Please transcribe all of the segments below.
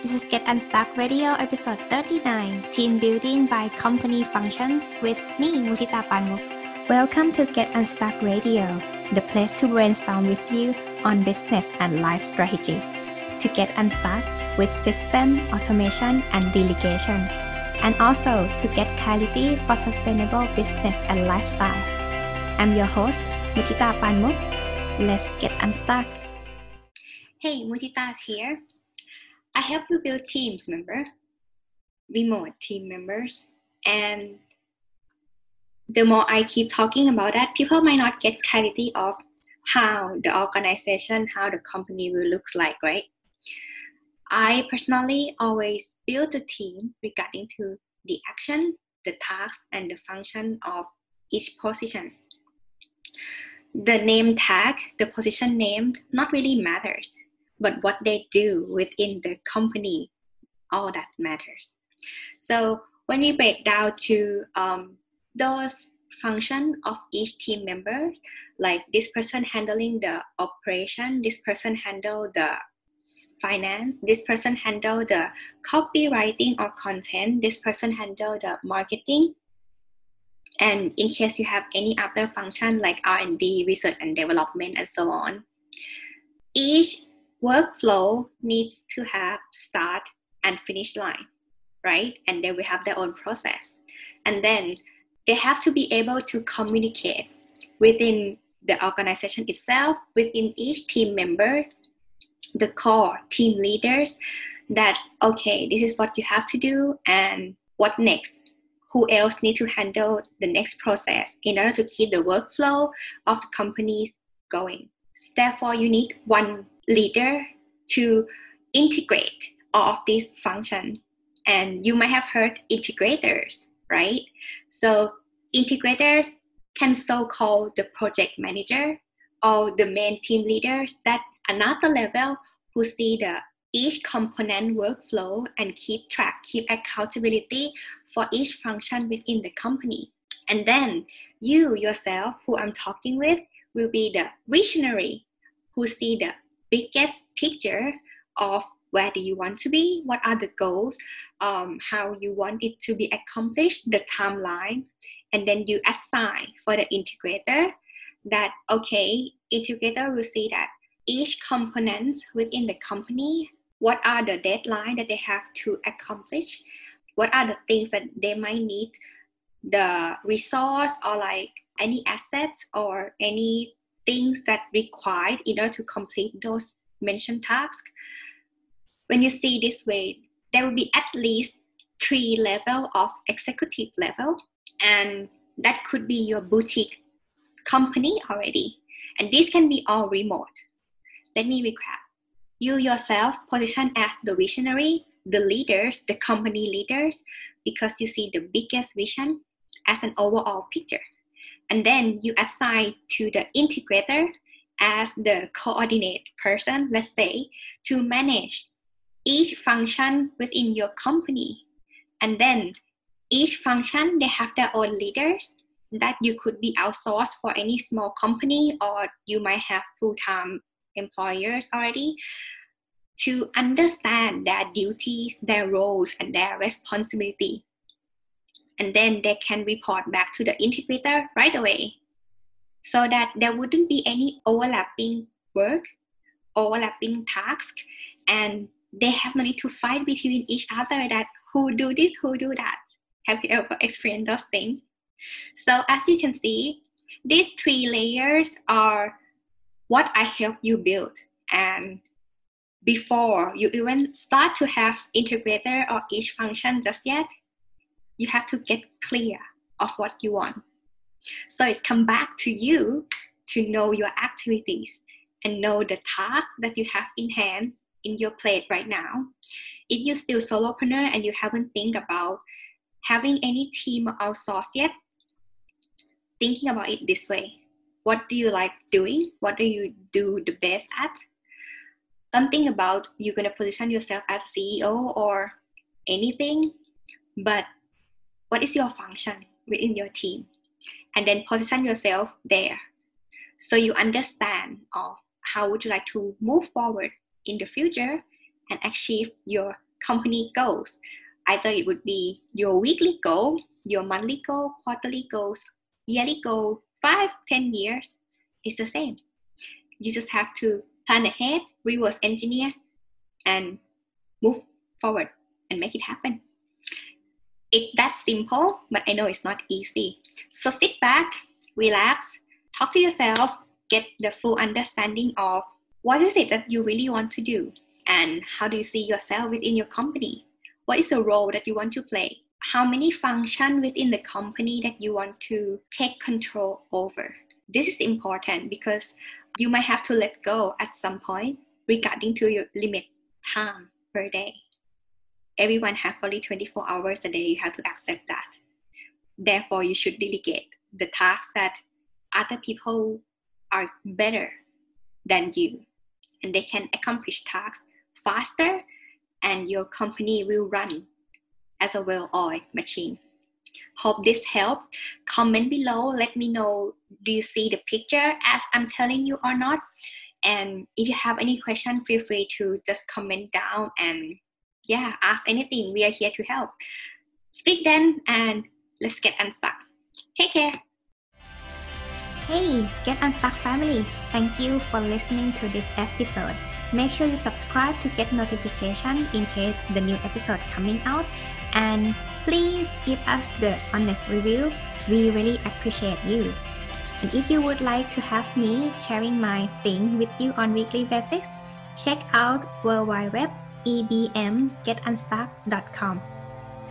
This is Get Unstuck Radio episode 39 Team Building by Company Functions with me, Mutita Panmuk. Welcome to Get Unstuck Radio, the place to brainstorm with you on business and life strategy. To get unstuck with system, automation, and delegation. And also to get clarity for sustainable business and lifestyle. I'm your host, Mutita Panmuk. Let's get unstuck. Hey, Mutita is here. I help you build teams, remember? Remote team members. And the more I keep talking about that, people might not get clarity of how the organization, how the company will look like, right? I personally always build a team regarding to the action, the task, and the function of each position. The name tag, the position name, not really matters, but what they do within the company, all that matters. So when we break down to um, those function of each team member, like this person handling the operation, this person handle the finance this person handle the copywriting or content this person handle the marketing and in case you have any other function like r&d research and development and so on each workflow needs to have start and finish line right? And they will have their own process. And then they have to be able to communicate within the organization itself within each team member the core team leaders that okay this is what you have to do and what next? Who else need to handle the next process in order to keep the workflow of the companies going? Therefore you need one leader to integrate all of these functions and you might have heard integrators right so integrators can so call the project manager or the main team leaders that another level who see the each component workflow and keep track, keep accountability for each function within the company. And then you yourself, who I'm talking with, will be the visionary who see the biggest picture of where do you want to be, what are the goals, um, how you want it to be accomplished, the timeline, and then you assign for the integrator that okay, integrator will see that each component within the company what are the deadline that they have to accomplish what are the things that they might need the resource or like any assets or any things that required in order to complete those mentioned tasks when you see this way there will be at least three level of executive level and that could be your boutique company already and this can be all remote let me recap. You yourself position as the visionary, the leaders, the company leaders, because you see the biggest vision as an overall picture. And then you assign to the integrator as the coordinate person, let's say, to manage each function within your company. And then each function, they have their own leaders that you could be outsourced for any small company or you might have full-time employers already to understand their duties, their roles, and their responsibility. And then they can report back to the integrator right away so that there wouldn't be any overlapping work, overlapping tasks, and they have no need to fight between each other that who do this, who do that. Have you ever experienced those things? So as you can see, these three layers are what I help you build. And before you even start to have integrator or each function just yet, you have to get clear of what you want. So it's come back to you to know your activities and know the tasks that you have in hand in your plate right now. If you're still solopreneur and you haven't think about having any team or outsource yet, thinking about it this way what do you like doing what do you do the best at don't about you're to position yourself as ceo or anything but what is your function within your team and then position yourself there so you understand of how would you like to move forward in the future and achieve your company goals. Either it would be your weekly goal, your monthly goal, quarterly goals, yearly goal, five, ten years. It's the same. You just have to plan ahead, reverse engineer, and move forward and make it happen. It that simple, but I know it's not easy. So sit back, relax, talk to yourself, get the full understanding of what is it that you really want to do and how do you see yourself within your company? What is the role that you want to play? How many functions within the company that you want to take control over? This is important because you might have to let go at some point regarding to your limit time per day. Everyone have only 24 hours a day. You have to accept that. Therefore, you should delegate the tasks that other people are better than you and they can accomplish tasks faster and your company will run as a well-oiled machine. Hope this helped. Comment below. Let me know do you see the picture as I'm telling you or not? And if you have any question, feel free to just comment down and yeah, ask anything. We are here to help. Speak then and let's get unstuck. Take care. Hey, Get Unstuck family! Thank you for listening to this episode. Make sure you subscribe to get notification in case the new episode coming out. And please give us the honest review. We really appreciate you. And if you would like to have me sharing my thing with you on weekly basis, check out worldwide web ebmgetunstuck.com.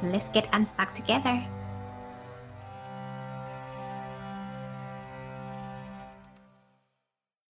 Let's get unstuck together.